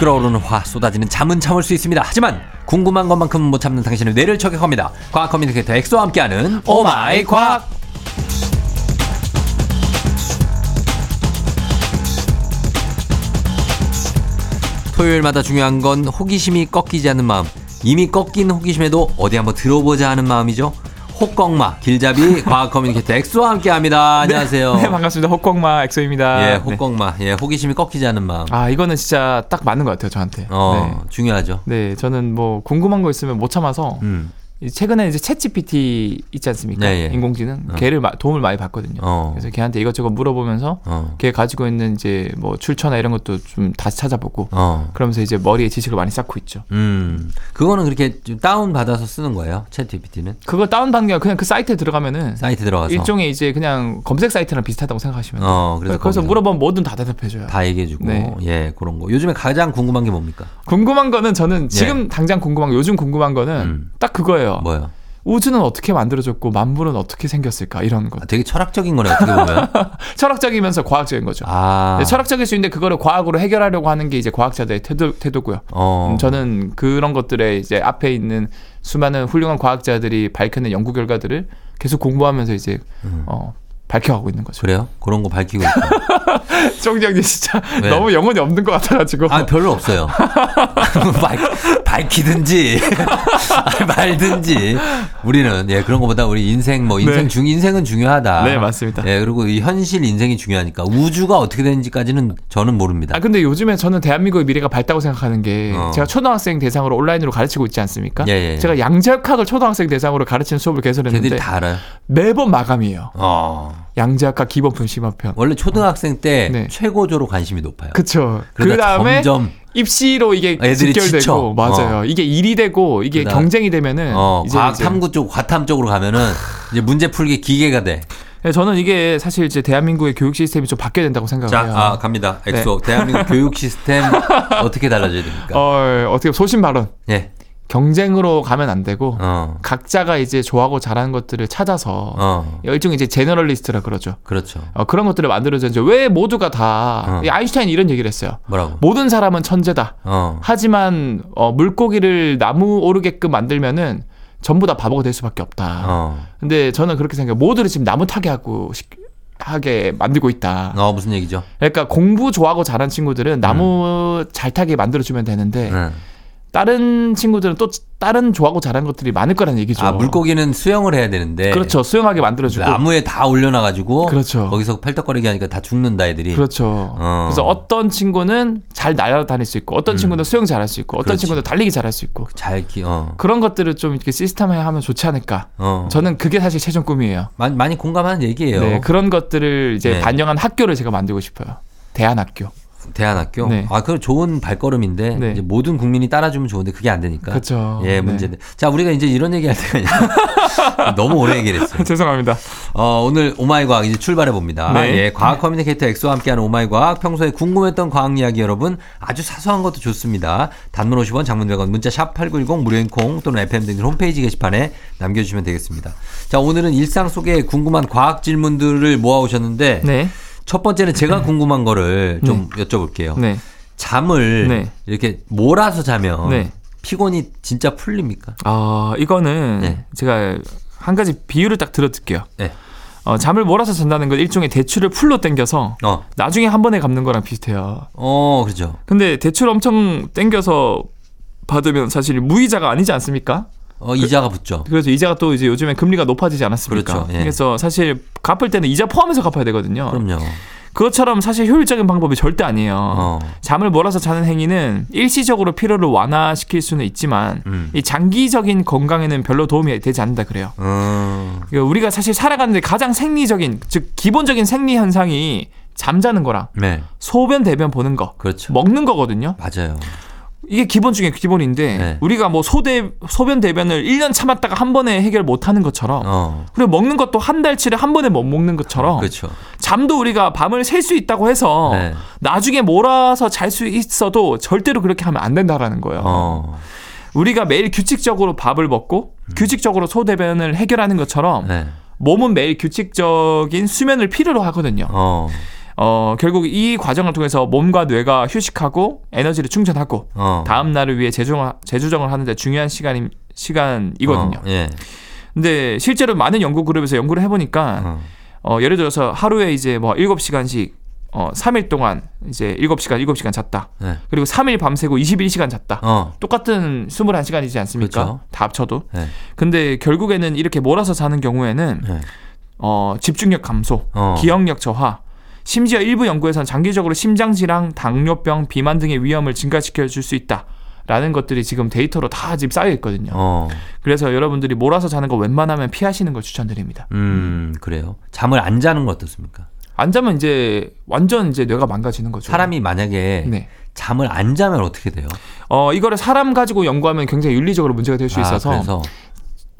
끓어오르는 화 쏟아지는 잠은 참을 수 있습니다. 하지만 궁금한 것만큼은 못 참는 당신의 뇌를 저격합니다. 과학 커뮤니케이터 엑소와 함께하는 오마이 과학. 토요일마다 중요한 건 호기심이 꺾이지 않는 마음. 이미 꺾인 호기심에도 어디 한번 들어보자 하는 마음이죠. 호꺽마 길잡이 과학 커뮤니케이터 엑소와 함께합니다. 안녕하세요. 네, 반갑습니다. 호꺽마 엑소입니다. 예, 네. 호꺽마. 예, 호기심이 꺾이지 않는 마음. 아, 이거는 진짜 딱 맞는 것 같아요, 저한테. 어, 중요하죠. 네. 네, 저는 뭐 궁금한 거 있으면 못 참아서 음. 이 최근에 이제 챗GPT 있지 않습니까? 네, 예. 인공지능. 어. 걔를 마- 도움을 많이 받거든요. 어. 그래서 걔한테 이것저것 물어보면서 어. 걔 가지고 있는 이제 뭐 출처나 이런 것도 좀 다시 찾아보고 어. 그러면서 이제 머리에 지식을 많이 쌓고 있죠. 음. 그거는 그렇게 좀 다운 받아서 쓰는 거예요. 챗 GPT는 그걸 다운 받는 게 아니라 그냥 그 사이트에 들어가면은 사이트 들어가서 일종의 이제 그냥 검색 사이트랑 비슷하다고 생각하시면 돼요. 어, 그래서 그래서 물어보면 뭐든 다 대답해줘요. 다 얘기해 주고 네. 예, 그런 거. 요즘에 가장 궁금한 게 뭡니까? 궁금한 거는 저는 지금 당장 궁금한 거 요즘 궁금한 거는 예. 음. 딱 그거예요. 뭐요? 우주는 어떻게 만들어졌고 만물은 어떻게 생겼을까 이런 것. 아, 되게 철학적인 거네 어떻게 보면. 철학적이면서 과학적인 거죠. 아. 네, 철학적일 수 있는데 그거를 과학으로 해결하려고 하는 게 이제 과학자들의 태도, 태도고요. 어. 음, 저는 그런 것들에 이제 앞에 있는 수많은 훌륭한 과학자들이 밝혀낸 연구 결과들을 계속 공부하면서 이제 어, 밝혀가고 있는 거죠. 음. 그래요? 그런 거 밝히고 있다. 정장님 진짜 왜? 너무 영혼이 없는 것 같아가지고. 아, 별로 없어요. 밝, 밝히든지 말든지 우리는 예, 그런 거보다 우리 인생 뭐 인생 네. 중 인생은 중요하다. 네, 맞습니다. 예, 그리고 이 현실 인생이 중요하니까 우주가 어떻게 되는지까지는 저는 모릅니다. 아 근데 요즘에 저는 대한민국의 미래가 밝다고 생각하는 게 어. 제가 초등학생 대상으로 온라인으로 가르치고 있지 않습니까? 예, 예, 예. 제가 양자역학을 초등학생 대상으로 가르치는 수업을 개설했는데 걔들이 다 알아요. 매번 마감이에요. 어. 양자역학 기본편 심화편. 원래 초등학생 때 네. 최고조로 관심이 높아요. 그쵸. 그 그러다 다음에 점점 입시로 이게 애들이 직결되고 지쳐. 맞아요. 이게 일이 되고 이게 그다음- 경쟁이 되면은 어, 이제, 과학 탐구 쪽, 과탐 쪽으로 가면은 이제 문제 풀기 기계가 돼. 네, 저는 이게 사실 이제 대한민국의 교육 시스템이 좀 바뀌어야 된다고 자, 생각해요. 아, 갑니다. 엑소. 대한민국 교육 시스템 어떻게 달라져야 됩니까? 네. 어, 어떻게 소신 발언. 예. 경쟁으로 가면 안 되고 어. 각자가 이제 좋아하고 잘하는 것들을 찾아서 어. 일종의 이제 제너럴리스트라 그러죠. 그렇죠. 어, 그런 것들을 만들어졌는데 왜 모두가 다 어. 이 아인슈타인이 이런 얘기를 했어요. 뭐라고? 모든 사람은 천재다. 어. 하지만 어, 물고기를 나무 오르게끔 만들면은 전부 다 바보가 될 수밖에 없다. 어. 근데 저는 그렇게 생각해요. 모두를 지금 나무 타게 하고 싶- 하게 만들고 있다. 어, 무슨 얘기죠? 그러니까 공부 좋아하고 잘하는 친구들은 나무 잘 타게 만들어주면 되는데 응. 다른 친구들은 또 다른 좋아하고 잘하는 것들이 많을 거라는 얘기죠. 아, 물고기는 수영을 해야 되는데. 그렇죠. 수영하게 만들어주고. 나무에 다 올려놔가지고. 그렇죠. 거기서 팔떡거리게 하니까 다 죽는다, 애들이. 그렇죠. 어. 그래서 어떤 친구는 잘 날아다닐 수 있고, 어떤 친구는 수영 잘할 수 있고, 어떤 그렇지. 친구는 달리기 잘할 수 있고. 잘 키, 어. 그런 것들을 좀 이렇게 시스템화하면 하면 좋지 않을까. 어. 저는 그게 사실 최종 꿈이에요. 많이, 많이 공감하는 얘기예요. 네, 그런 것들을 이제 네. 반영한 학교를 제가 만들고 싶어요. 대안학교. 대안학교. 네. 아, 그 좋은 발걸음인데 네. 이제 모든 국민이 따라주면 좋은데 그게 안 되니까. 그렇죠. 예, 네. 문제네. 자, 우리가 이제 이런 얘기 할 때가 아니라 너무 오래 얘기를 했어요. 죄송합니다. 어, 오늘 오마이 과학 이제 출발해 봅니다. 네. 예, 과학 커뮤니케이터 엑소와 함께하는 오마이 과학 평소에 궁금했던 과학 이야기 여러분 아주 사소한 것도 좋습니다. 단문 50원, 장문 100원, 문자 샵 #8910 무료인 콩 또는 FM 등 홈페이지 게시판에 남겨주시면 되겠습니다. 자, 오늘은 일상 속에 궁금한 과학 질문들을 모아 오셨는데 네. 첫 번째는 제가 궁금한 거를 좀 여쭤볼게요. 네. 잠을 네. 이렇게 몰아서 자면 네. 피곤이 진짜 풀립니까? 아, 이거는 네. 제가 한 가지 비유를 딱 들어드릴게요. 네. 어, 잠을 몰아서 잔다는 건 일종의 대추를 풀로 당겨서 어, 나중에 한 번에 갚는 거랑 비슷해요. 어, 그렇죠. 근데 대출 엄청 당겨서 받으면 사실 무이자가 아니지 않습니까? 어, 이자가 붙죠. 그래서 이자가 또 이제 요즘에 금리가 높아지지 않았습니까? 그렇죠, 예. 그래서 사실 갚을 때는 이자 포함해서 갚아야 되거든요. 그럼요. 그것처럼 사실 효율적인 방법이 절대 아니에요. 어. 잠을 몰아서 자는 행위는 일시적으로 피로를 완화시킬 수는 있지만 음. 이 장기적인 건강에는 별로 도움이 되지 않는다 그래요. 음. 그러니까 우리가 사실 살아가는데 가장 생리적인 즉 기본적인 생리 현상이 잠자는 거랑 네. 소변 대변 보는 거 그렇죠. 먹는 거거든요. 맞아요. 이게 기본 중에 기본인데 네. 우리가 뭐 소대 소변 대변을 1년 참았다가 한 번에 해결 못 하는 것처럼 어. 그리고 먹는 것도 한 달치를 한 번에 못 먹는 것처럼 그렇죠. 잠도 우리가 밤을 셀 수 있다고 해서 네. 나중에 몰아서 잘 수 있어도 절대로 그렇게 하면 안 된다라는 거예요. 어. 우리가 매일 규칙적으로 밥을 먹고 규칙적으로 소대변을 해결하는 것처럼 음. 네. 몸은 매일 규칙적인 수면을 필요로 하거든요. 어. 어, 결국 이 과정을 통해서 몸과 뇌가 휴식하고 에너지를 충전하고 어. 다음 날을 위해 재조정, 재조정을 하는데 중요한 시간이 시간이거든요. 어. 예. 근데 실제로 많은 연구 그룹에서 연구를 해보니까 어. 어, 예를 들어서 하루에 이제 뭐 7시간씩 어, 3일 동안 이제 7시간, 7시간 잤다. 네. 그리고 3일 밤새고 21시간 잤다. 어. 똑같은 21시간이지 않습니까? 그렇죠. 다 합쳐도. 네. 근데 결국에는 이렇게 몰아서 자는 경우에는 네. 어, 집중력 감소, 어. 기억력 저하, 심지어 일부 연구에서는 장기적으로 심장질환, 당뇨병, 비만 등의 위험을 증가시켜 줄 수 있다. 라는 것들이 지금 데이터로 다 지금 쌓여 있거든요. 어. 그래서 여러분들이 몰아서 자는 거 웬만하면 피하시는 걸 추천드립니다. 음, 그래요. 잠을 안 자는 건 어떻습니까? 안 자면 이제 완전 이제 뇌가 망가지는 거죠. 사람이 만약에 네. 잠을 안 자면 어떻게 돼요? 어 이거를 사람 가지고 연구하면 굉장히 윤리적으로 문제가 될수 아, 있어서 그래서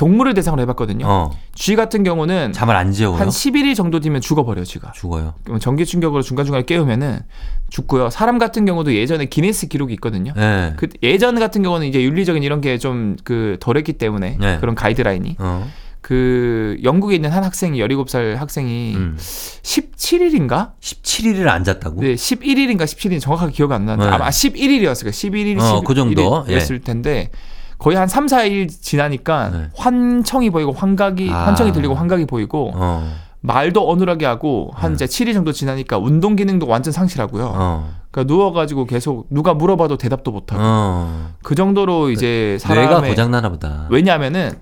동물을 대상으로 해봤거든요. 어, 쥐 같은 경우는 잠을 안 재워요? 한 11일 정도 뒤면 죽어버려요, 쥐가. 죽어요. 전기 충격으로 중간 중간에 깨우면은 죽고요. 사람 같은 경우도 예전에 기네스 기록이 있거든요. 네. 그 예전 같은 경우는 이제 윤리적인 이런 게 좀 그 덜했기 때문에 네. 그런 가이드라인이 어. 그 영국에 있는 한 학생이 17살 학생이 음. 17일인가? 17일을 안 잤다고? 네, 11일인가 17일 정확하게 기억이 안 나는데 네. 아마 11일이었을 거예요. 11일, 어, 그 정도. 11일이었을 텐데 거의 한 3, 4일 지나니까 네. 환청이 보이고 환각이 아. 환청이 들리고 환각이 보이고 어. 말도 어눌하게 하고 한 네. 이제 7일 정도 지나니까 운동 기능도 완전 상실하고요. 어. 그러니까 누워가지고 계속 누가 물어봐도 대답도 못하고 어. 그 정도로 이제 뇌가 사람의 고장 나나 보다. 왜냐하면은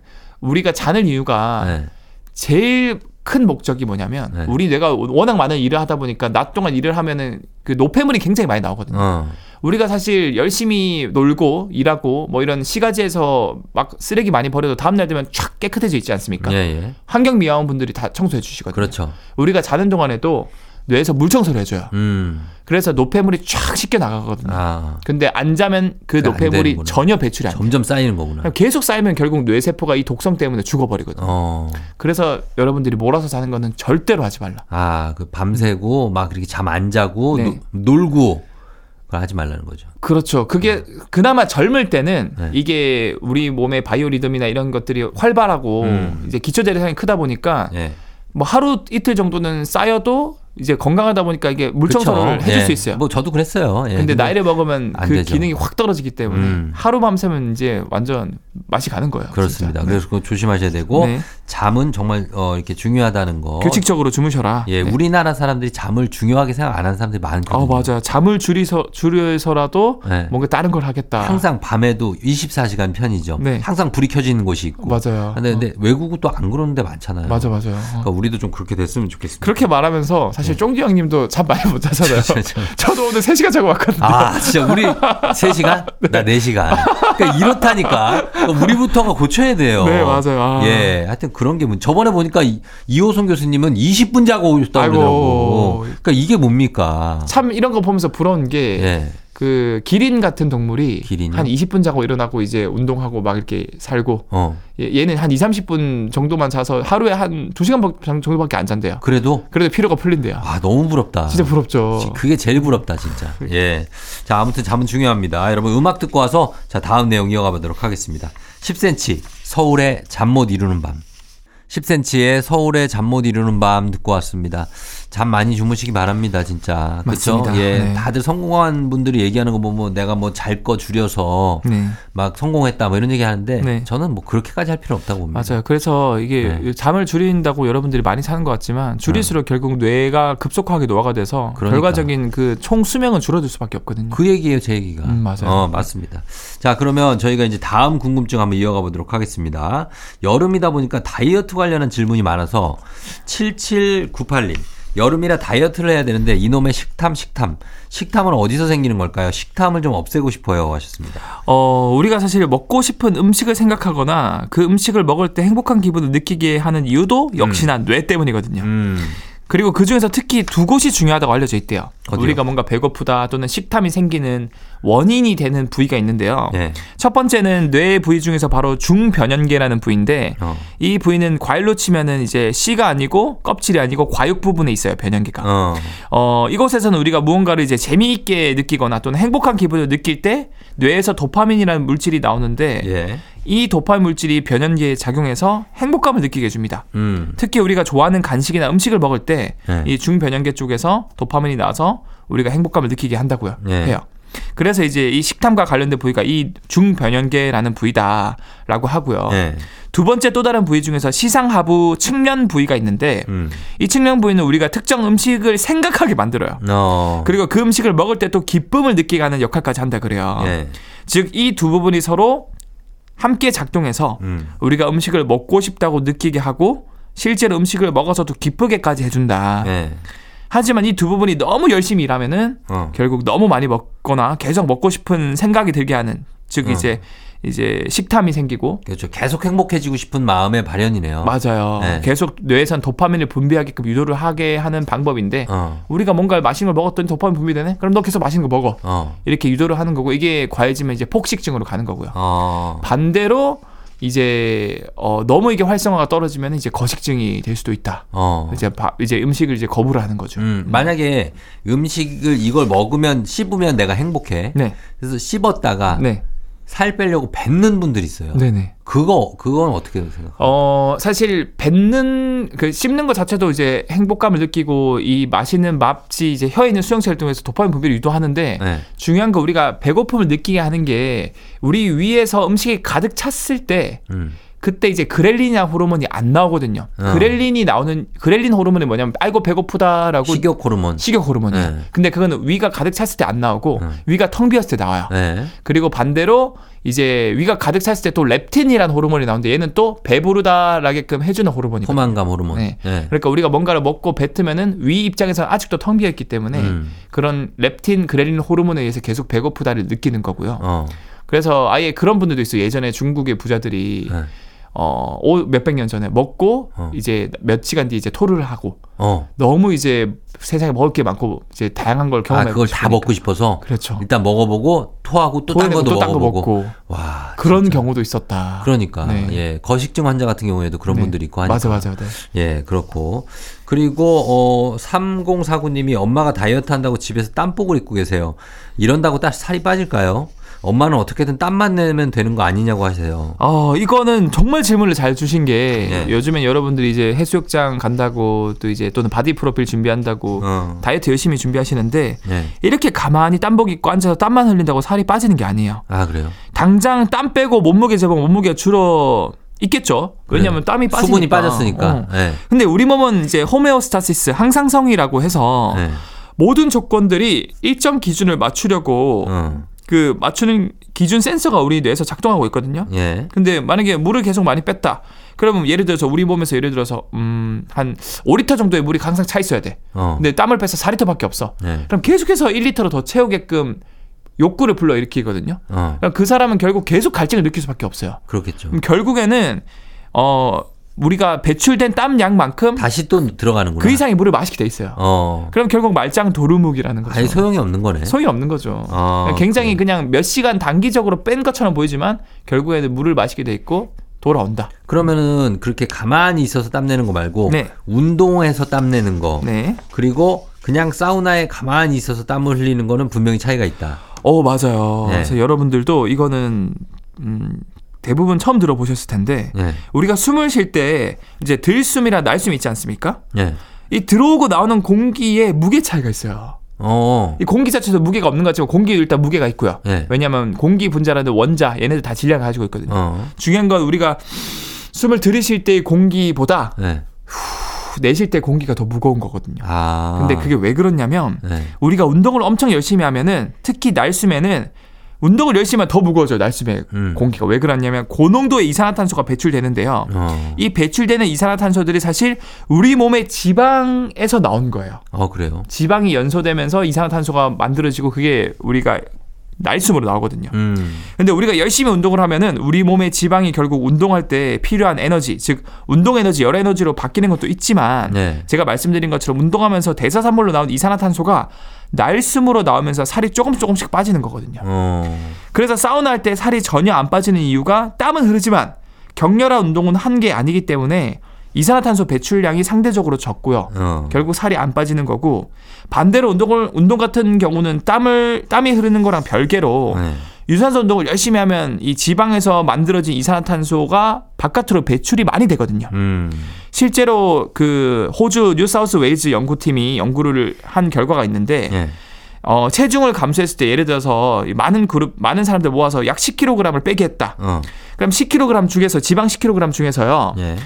우리가 자는 이유가 네. 제일 큰 목적이 뭐냐면 네. 우리 뇌가 워낙 많은 일을 하다 보니까 낮 동안 일을 하면은 그 노폐물이 굉장히 많이 나오거든요. 어. 우리가 사실 열심히 놀고 일하고 뭐 이런 시가지에서 막 쓰레기 많이 버려도 다음 날 되면 쫙 깨끗해져 있지 않습니까? 예, 예. 환경 미화원 분들이 다 청소해 주시거든요. 그렇죠. 우리가 자는 동안에도 뇌에서 물 청소를 해줘요. 음. 그래서 노폐물이 쫙 씻겨 나가거든요. 아. 근데 안 자면 그안 노폐물이. 전혀 배출이 안 돼요. 점점 쌓이는 거구나. 계속 쌓이면 결국 뇌세포가 이 독성 때문에 죽어버리거든요. 어. 그래서 여러분들이 몰아서 자는 거는 절대로 하지 말라. 아, 그 밤새고 막 그렇게 잠 안 자고 네. 노- 놀고 하지 말라는 거죠. 그렇죠. 그게 그나마 젊을 때는 네. 이게 우리 몸의 바이오리듬이나 이런 것들이 활발하고 음. 이제 기초 대사량이 크다 보니까 예. 뭐 하루 이틀 정도는 쌓여도 이제 건강하다 보니까 이게 물? 청소를 해줄 예. 수 있어요. 뭐 저도 그랬어요. 예. 근데 나이를 먹으면 안그 되죠. 기능이 확 떨어지기 때문에 음. 하루 밤새면 이제 완전 맛이 가는 거예요. 그렇습니다. 진짜. 그래서 조심하셔야 되고 네. 잠은 정말 어, 이렇게 중요하다는 거. 규칙적으로 주무셔라. 예, 네. 우리나라 사람들이 잠을 중요하게 생각 안 하는 사람들이 많거든요. 아 맞아. 잠을 줄이서 줄여서라도 네. 뭔가 다른 걸 하겠다. 항상 밤에도 24시간 편의점. 네. 항상 불이 켜져 있는 곳이 있고. 맞아요. 근데, 근데 외국은 또 안 그러는 데 많잖아요. 어. 맞아 맞아요. 어. 그러니까 우리도 좀 그렇게 됐으면 좋겠습니다. 그렇게 말하면서 사실 쫑디 형님도 잠 많이 못 자잖아요. 저- 저도 오늘 3시간 자고 왔거든요. 아, 진짜 우리 3시간? 나 4시간. 그러니까 이렇다니까. 그러니까 우리부터가 고쳐야 돼요. 네, 맞아요. 아. 예. 하여튼 그런 게 문- 저번에 보니까 이- 이호선 교수님은 20분 자고 오셨다고. 그러더라고. 그러니까 이게 뭡니까? 참 이런 거 보면서 부러운 게 예. 그 기린 같은 동물이 기린이요? 한 20분 자고 일어나고 이제 운동하고 막 이렇게 살고 어. 얘- 얘는 한 2, 30분 정도만 자서 하루에 한 2시간 정도밖에 안 잔대요. 그래도 그래도 피로가 풀린대요. 아, 너무 부럽다. 진짜 부럽죠. 그게 제일 부럽다, 진짜. 예. 자, 아무튼 잠은 중요합니다. 여러분, 음악 듣고 와서 자, 다음 내용 이어가 보도록 하겠습니다. 10cm, 서울의 잠 못 이루는 밤. 10cm의 서울의 잠 못 이루는 밤 듣고 왔습니다. 잠 많이 주무시기 바랍니다, 진짜. 그렇죠? 예. 네. 다들 성공한 분들이 얘기하는 거 보면 내가 뭐 잘 거 줄여서 네. 막 성공했다 뭐 이런 얘기 하는데 네. 저는 뭐 그렇게까지 할 필요 없다고 봅니다. 맞아요. 그래서 이게 네. 잠을 줄인다고 여러분들이 많이 사는 것 같지만 줄일수록 결국 뇌가 급속하게 노화가 돼서 그러니까. 결과적인 그 총 수명은 줄어들 수밖에 없거든요. 그 얘기예요, 제 얘기가. 음, 맞아요. 어, 맞습니다. 자, 그러면 저희가 이제 다음 궁금증 한번 이어가 보도록 하겠습니다. 여름이다 보니까 다이어트 관련한 질문이 많아서 7798님. 여름이라 다이어트를 해야 되는데 이놈의 식탐, 식탐. 식탐은 어디서 생기는 걸까요? 식탐을 좀 없애고 싶어요. 하셨습니다. 어, 우리가 사실 먹고 싶은 음식을 생각하거나 그 음식을 먹을 때 행복한 기분을 느끼게 하는 이유도 역시나 뇌 때문이거든요. 음, 그리고 그 중에서 특히 두 곳이 중요하다고 알려져 있대요. 어디요? 우리가 뭔가 배고프다 또는 식탐이 생기는 원인이 되는 부위가 있는데요. 네. 첫 번째는 뇌 부위 중에서 바로 중변연계라는 부위인데 어. 이 부위는 과일로 치면은 이제 씨가 아니고 껍질이 아니고 과육 부분에 있어요 변연계가. 어. 어, 이곳에서는 우리가 무언가를 이제 재미있게 느끼거나 또는 행복한 기분을 느낄 때 뇌에서 도파민이라는 물질이 나오는데 예. 이 도파민 물질이 변연계에 작용해서 행복감을 느끼게 해줍니다. 음. 특히 우리가 좋아하는 간식이나 음식을 먹을 때이 네. 중변연계 쪽에서 도파민이 나와서 우리가 행복감을 느끼게 한다고요. 네. 해요. 그래서 이제 이 식탐과 관련된 부위가 이 중변연계라는 부위다라고 하고요. 네. 두 번째 또 다른 부위 중에서 시상하부 측면 부위가 있는데 음. 이 측면 부위는 우리가 특정 음식을 생각하게 만들어요. 어. 그리고 그 음식을 먹을 때 또 기쁨을 느끼게 하는 역할까지 한다 그래요. 예. 즉이 두 부분이 서로 함께 작동해서 음. 우리가 음식을 먹고 싶다고 느끼게 하고 실제로 음식을 먹어서도 기쁘게까지 해준다. 예. 하지만 이 두 부분이 너무 열심히 일하면은 어. 결국 너무 많이 먹거나 계속 먹고 싶은 생각이 들게 하는 즉 어. 이제 이제 식탐이 생기고 그렇죠. 계속 행복해지고 싶은 마음의 발현이네요. 맞아요. 네. 계속 뇌에선 도파민을 분비하게끔 유도를 하게 하는 방법인데 어. 우리가 뭔가 맛있는 걸 먹었더니 도파민 분비되네? 그럼 너 계속 맛있는 거 먹어. 어. 이렇게 유도를 하는 거고 이게 과해지면 이제 폭식증으로 가는 거고요. 어. 반대로 이제 어 너무 이게 활성화가 떨어지면 이제 거식증이 될 수도 있다. 어. 이제 바, 이제 음식을 이제 거부를 하는 거죠. 음, 만약에 음식을 이걸 먹으면 씹으면 내가 행복해. 네. 그래서 씹었다가 네. 살 빼려고 뱉는 분들이 있어요. 네, 네. 그거 그건 어떻게 생각해요? 어, 사실 뱉는 그 씹는 것 자체도 이제 행복감을 느끼고 이 맛있는 맛이 이제 혀에 있는 수용체를 통해서 도파민 분비를 유도하는데 네. 중요한 거 우리가 배고픔을 느끼게 하는 게 우리 위에서 음식이 가득 찼을 때 음. 그때 이제 그렐린이나 호르몬이 안 나오거든요. 어. 그렐린이 나오는 그렐린 호르몬이 뭐냐면 아이고 배고프다라고 식욕 호르몬. 식욕 호르몬이에요. 네. 근데 그거는 위가 가득 찼을 때 안 나오고 음. 위가 텅 비었을 때 나와요. 네. 그리고 반대로 이제 위가 가득 찼을 때 또 렙틴이라는 호르몬이 나오는데 얘는 또 배부르다라게끔 해주는 호르몬이거든요. 포만감 호르몬. 네. 네. 그러니까 우리가 뭔가를 먹고 뱉으면은 위 입장에서는 아직도 텅 비어 있기 때문에 음. 그런 렙틴, 그렐린 호르몬에 의해서 계속 배고프다를 느끼는 거고요. 어. 그래서 아예 그런 분들도 있어요. 예전에 중국의 부자들이 네. 어, 오- 몇백 년 전에 먹고 어. 이제 몇 시간 뒤에 이제 토를 하고 어. 너무 이제 세상에 먹을 게 많고 이제 다양한 걸아 경험해 그걸 다 먹고 싶어서 그렇죠. 일단 먹어보고 토하고 또 딴 것도 또딴거 먹어보고. 먹고 와. 그런 진짜. 경우도 있었다. 그러니까 네. 예 거식증 환자 같은 경우에도 그런 네. 분들이 있고 하니까 맞아 맞아. 네. 예 그렇고 그리고 어 3049님이 엄마가 다이어트 한다고 집에서 땀복을 입고 계세요 이런다고 딱 살이 빠질까요? 엄마는 어떻게든 땀만 내면 되는 거 아니냐고 하세요. 어, 이거는 정말 질문을 잘 주신 게 네. 요즘엔 여러분들이 이제 해수욕장 간다고 또 이제 또는 바디 프로필 준비한다고 어. 다이어트 열심히 준비하시는데 예. 이렇게 가만히 땀복 입고 앉아서 땀만 흘린다고 살이 빠지는 게 아니에요. 아 그래요. 당장 땀 빼고 몸무게 재보면 몸무게가 줄어 있겠죠. 왜냐하면 땀이 빠지니까. 수분이 빠졌으니까. 어. 예. 근데 우리 몸은 이제 호메오스타시스 항상성이라고 해서 예. 모든 조건들이 일정 기준을 맞추려고 어. 그 맞추는 기준 센서가 우리 뇌에서 작동하고 있거든요. 예. 근데 만약에 물을 계속 많이 뺐다. 그러면 예를 들어서 우리 몸에서 예를 들어서 음한 5리터 정도의 물이 항상 차 있어야 돼. 어. 근데 땀을 빼서 4리터밖에 없어. 예. 그럼 계속해서 1리터로 더 채우게끔 욕구를 불러 일으키거든요. 어. 그럼 그 사람은 결국 계속 갈증을 느낄 수밖에 없어요. 그렇겠죠. 그럼 결국에는 어 우리가 배출된 땀 양만큼 다시 또 들어가는구나. 그 이상의 물을 마시게 돼 있어요. 어. 그럼 결국 말짱 도루묵이라는 거죠. 아니 소용이 없는 거네. 소용이 없는 거죠. 어, 굉장히 그냥 몇 시간 단기적으로 뺀 것처럼 보이지만 결국에는 물을 마시게 돼 있고 돌아온다. 그러면은 그렇게 가만히 있어서 땀 내는 거 말고 네. 운동해서 땀 내는 거 네. 그리고 그냥 사우나에 가만히 있어서 땀을 흘리는 거는 분명히 차이가 있다. 어 맞아요. 네. 그래서 여러분들도 이거는 음, 대부분 처음 들어보셨을 텐데 예. 우리가 숨을 쉴 때 이제 들숨이랑 날숨 있지 않습니까? 예. 이 들어오고 나오는 공기에 무게 차이가 있어요. 어. 이 공기 자체도 무게가 없는 것 같지만 공기 일단 무게가 있고요. 예. 왜냐하면 공기 분자라는 원자 얘네들 다 질량을 가지고 있거든요. 어. 중요한 건 우리가 숨을 들이쉴 때의 공기보다 예. 후, 내쉴 때 공기가 더 무거운 거거든요. 아. 근데 그게 왜 그러냐면 예. 우리가 운동을 엄청 열심히 하면은 특히 날숨에는 운동을 열심히 하면 더 무거워져요. 날숨에 음. 공기가 왜 그러냐면 고농도의 이산화탄소가 배출되는데요. 어. 이 배출되는 이산화탄소들이 사실 우리 몸의 지방에서 나온 거예요. 어 그래요. 지방이 연소되면서 이산화탄소가 만들어지고 그게 우리가 날숨으로 나오거든요. 음. 근데 우리가 열심히 운동을 하면은 우리 몸의 지방이 결국 운동할 때 필요한 에너지, 즉 운동 에너지, 열 에너지로 바뀌는 것도 있지만 네. 제가 말씀드린 것처럼 운동하면서 대사산물로 나온 이산화탄소가 날숨으로 나오면서 살이 조금 조금씩 빠지는 거거든요. 어. 그래서 사우나 할 때 살이 전혀 안 빠지는 이유가 땀은 흐르지만 격렬한 운동은 한 게 아니기 때문에 이산화탄소 배출량이 상대적으로 적고요. 어. 결국 살이 안 빠지는 거고 반대로 운동을 운동 같은 경우는 땀을 땀이 흐르는 거랑 별개로 네. 유산소 운동을 열심히 하면 이 지방에서 만들어진 이산화탄소가 바깥으로 배출이 많이 되거든요. 음. 실제로 그 호주 뉴사우스 웨일즈 연구팀이 연구를 한 결과가 있는데 예. 어, 체중을 감소했을 때 예를 들어서 이 많은 그룹 많은 사람들 모아서 약 10kg을 빼게 했다. 어. 그럼 10kg 중에서 지방 10kg 중에서요. 예.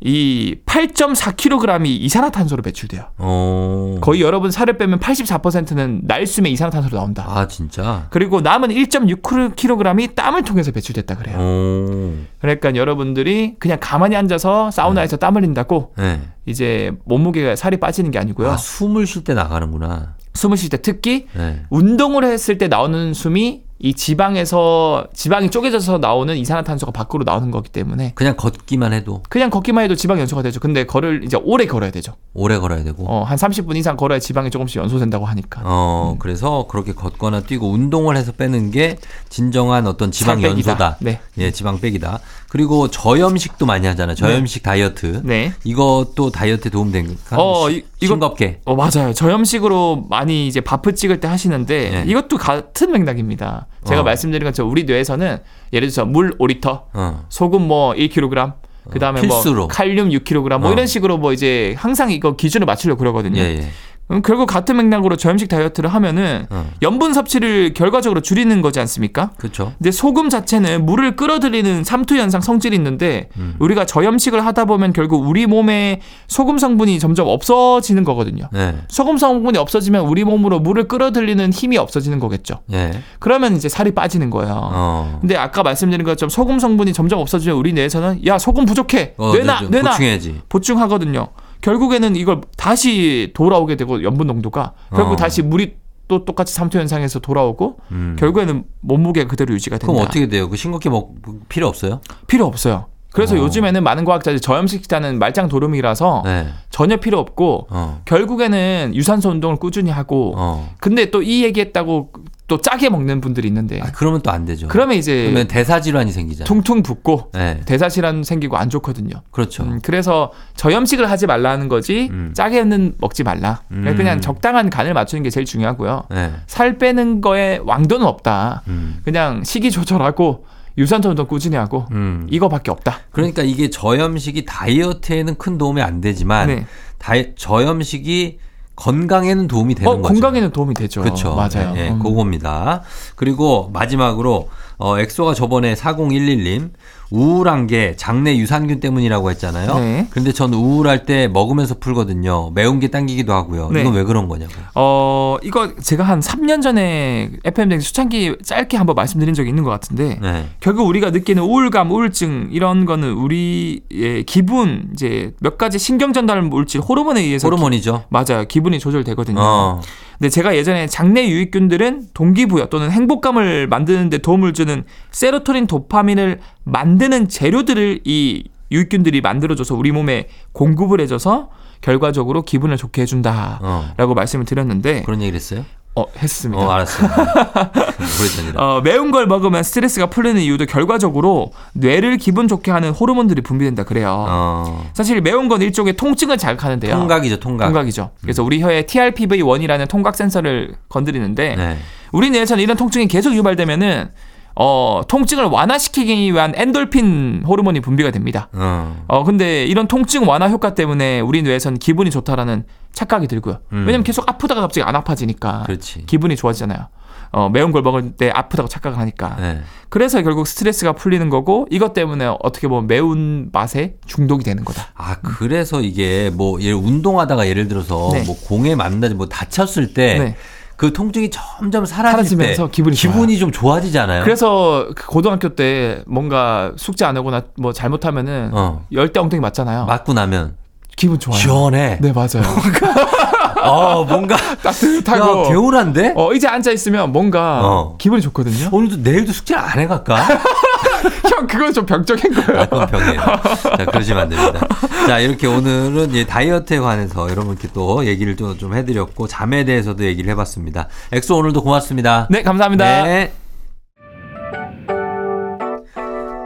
이 8.4kg이 이산화탄소로 배출돼요. 어. 거의 여러분 살을 빼면 84%는 날숨에 이산화탄소로 나온다. 아, 진짜? 그리고 남은 1.6kg이 땀을 통해서 배출됐다 그래요. 오. 그러니까 여러분들이 그냥 가만히 앉아서 사우나에서 땀 흘린다고 네. 이제 몸무게가 살이 빠지는 게 아니고요. 아, 숨을 쉴 때 나가는구나. 숨을 쉴 때 특히 네. 운동을 했을 때 나오는 숨이 이 지방에서 지방이 쪼개져서 나오는 이산화탄소가 밖으로 나오는 거기 때문에 그냥 걷기만 해도 그냥 걷기만 해도 지방 연소가 되죠. 근데 걸을 이제 오래 걸어야 되죠. 오래 걸어야 되고. 어, 한 30분 이상 걸어야 지방이 조금씩 연소된다고 하니까. 어, 음. 그래서 그렇게 걷거나 뛰고 운동을 해서 빼는 게 진정한 어떤 지방. 연소다. 네. 예, 지방 빼기다. 그리고 저염식도 많이 하잖아요. 저염식 다이어트. 네. 이것도 다이어트에 도움 됩니까? 어, 이- 싱겁게. 어, 맞아요. 저염식으로 많이 이제 바프 찍을 때 하시는데 네. 이것도 같은 맥락입니다. 제가 어. 말씀드린 것처럼 우리 뇌에서는 예를 들어서 물 5리터, 어. 소금 뭐 1kg, 그다음에 필수로. 뭐 칼륨 6kg 뭐 어. 이런 식으로 뭐 이제 항상 이거 기준을 맞추려고 그러거든요. 예, 예. 그럼 결국 같은 맥락으로 저염식 다이어트를 하면은 어. 염분 섭취를 결과적으로 줄이는 거지 않습니까? 그렇죠. 근데 소금 자체는 물을 끌어들이는 삼투 현상 성질이 있는데 음. 우리가 저염식을 하다 보면 결국 우리 몸에 소금 성분이 점점 없어지는 거거든요. 네. 소금 성분이 없어지면 우리 몸으로 물을 끌어들이는 힘이 없어지는 거겠죠. 예. 그러면 이제 살이 빠지는 거예요. 어. 근데 아까 말씀드린 것처럼 소금 성분이 점점 없어지면 우리 뇌에서는 야 소금 부족해 어, 뇌나 좀 뇌나 보충해야지. 보충하거든요. 결국에는 이걸 다시 돌아오게 되고 염분 농도가 결국 어. 다시 물이 또 똑같이 삼투 현상에서 돌아오고 음. 결국에는 몸무게가 그대로 유지가 된다. 그럼 어떻게 돼요? 그 싱겁게 먹 필요 없어요? 필요 없어요. 그래서 어. 요즘에는 많은 과학자들이 저염식 식단은 말짱 도루미라서 네. 전혀 필요 없고 어. 결국에는 유산소 운동을 꾸준히 하고 어. 근데 또 이 얘기했다고 또 짜게 먹는 분들이 있는데 아, 그러면 또 안 되죠. 그러면 이제 그러면 대사 질환이 생기잖아요. 퉁퉁 붓고 네. 대사 질환 생기고 안 좋거든요. 그렇죠. 음, 그래서 저염식을 하지 말라는 거지 음. 짜게는 먹지 말라. 그냥 음. 그냥 적당한 간을 맞추는 게 제일 중요하고요. 네. 살 빼는 거에 왕도는 없다. 음. 그냥 식이 조절하고 유산소 운동 꾸준히 하고 음. 이거밖에 없다. 그러니까 이게 저염식이 다이어트에는 큰 도움이 안 되지만 네. 다이, 저염식이 건강에는 도움이 되는 어, 거죠. 건강에는 도움이 되죠. 그렇죠. 맞아요. 예, 예, 음. 그겁니다. 그리고 마지막으로 어, 엑소가 저번에 4011님 우울한 게 장내 유산균 때문이라고 했잖아요. 네. 근데 전 우울할 때 먹으면서 풀거든요. 매운 게 당기기도 하고요. 네. 이건 왜 그런 거냐고요. 어, 이거 제가 한 3년 전에 FM 등 수창기 짧게 한번 말씀드린 적이 있는 것 같은데 네. 결국 우리가 느끼는 우울감, 우울증 이런 거는 우리의 기분 이제 몇 가지 신경 전달 물질 호르몬에 의해서 호르몬이죠. 기- 맞아요. 기분이 조절되거든요. 어. 근데 제가 예전에 장내 유익균들은 동기부여 또는 행복감을 만드는 데 도움을 주는 세로토닌, 도파민을 만드는 재료들을 이 유익균들이 만들어줘서 우리 몸에 공급을 해줘서 결과적으로 기분을 좋게 해준다라고 어. 말씀을 드렸는데 그런 얘기를 했어요? 어 했습니다. 어, 알았어요. 오래전이라. 어, 매운 걸 먹으면 스트레스가 풀리는 이유도 결과적으로 뇌를 기분 좋게 하는 호르몬들이 분비된다 그래요. 어. 사실 매운 건 일종의 통증을 자극하는데요. 통각이죠, 통각. 통각이죠. 그래서 우리 혀에 TRPV1이라는 통각 센서를 건드리는데 네. 우리 뇌에서는 이런 통증이 계속 유발되면은 어, 통증을 완화시키기 위한 엔돌핀 호르몬이 분비가 됩니다. 어. 어, 근데 이런 통증 완화 효과 때문에 우리 뇌에서는 기분이 좋다라는 착각이 들고요. 음. 왜냐면 계속 아프다가 갑자기 안 아파지니까 그렇지. 기분이 좋아지잖아요. 어, 매운 걸 먹을 때 아프다고 착각을 하니까. 네. 그래서 결국 스트레스가 풀리는 거고 이것 때문에 어떻게 보면 매운 맛에 중독이 되는 거다. 아, 그래서 이게 뭐, 예를 운동하다가 예를 들어서 네. 뭐 공에 만나지 뭐 다쳤을 때 네. 그 통증이 점점 사라지면서 때 기분이 기분이 좀 좋아지잖아요. 그래서 그 고등학교 때 뭔가 숙제 안 하거나 뭐 잘못하면은 어. 열대 엉덩이 맞잖아요. 맞고 나면 기분 좋아요. 시원해. 네 맞아요. 어, 뭔가. 따뜻하고. 야, 개운한데? 어, 이제 앉아 있으면 뭔가 어. 기분이 좋거든요. 오늘도 내일도 숙제를 안 해갈까? 형 그건 좀 병적인 거예요. 아, 그건 병이에요. 자, 그러시면 안 됩니다. 자, 이렇게 오늘은 이제 다이어트에 관해서 여러분께 또 얘기를 좀, 좀 해드렸고, 잠에 대해서도 얘기를 해봤습니다. 엑소 오늘도 고맙습니다. 네, 감사합니다. 네.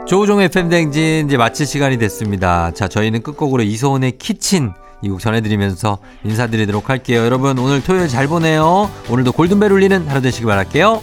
조우종의 팬댕진 이제 마칠 시간이 됐습니다. 자, 저희는 끝곡으로 이소은의 키친 이 곡 전해드리면서 인사드리도록 할게요. 여러분 오늘 토요일 잘 보내요. 오늘도 골든벨 울리는 하루 되시길 바랄게요.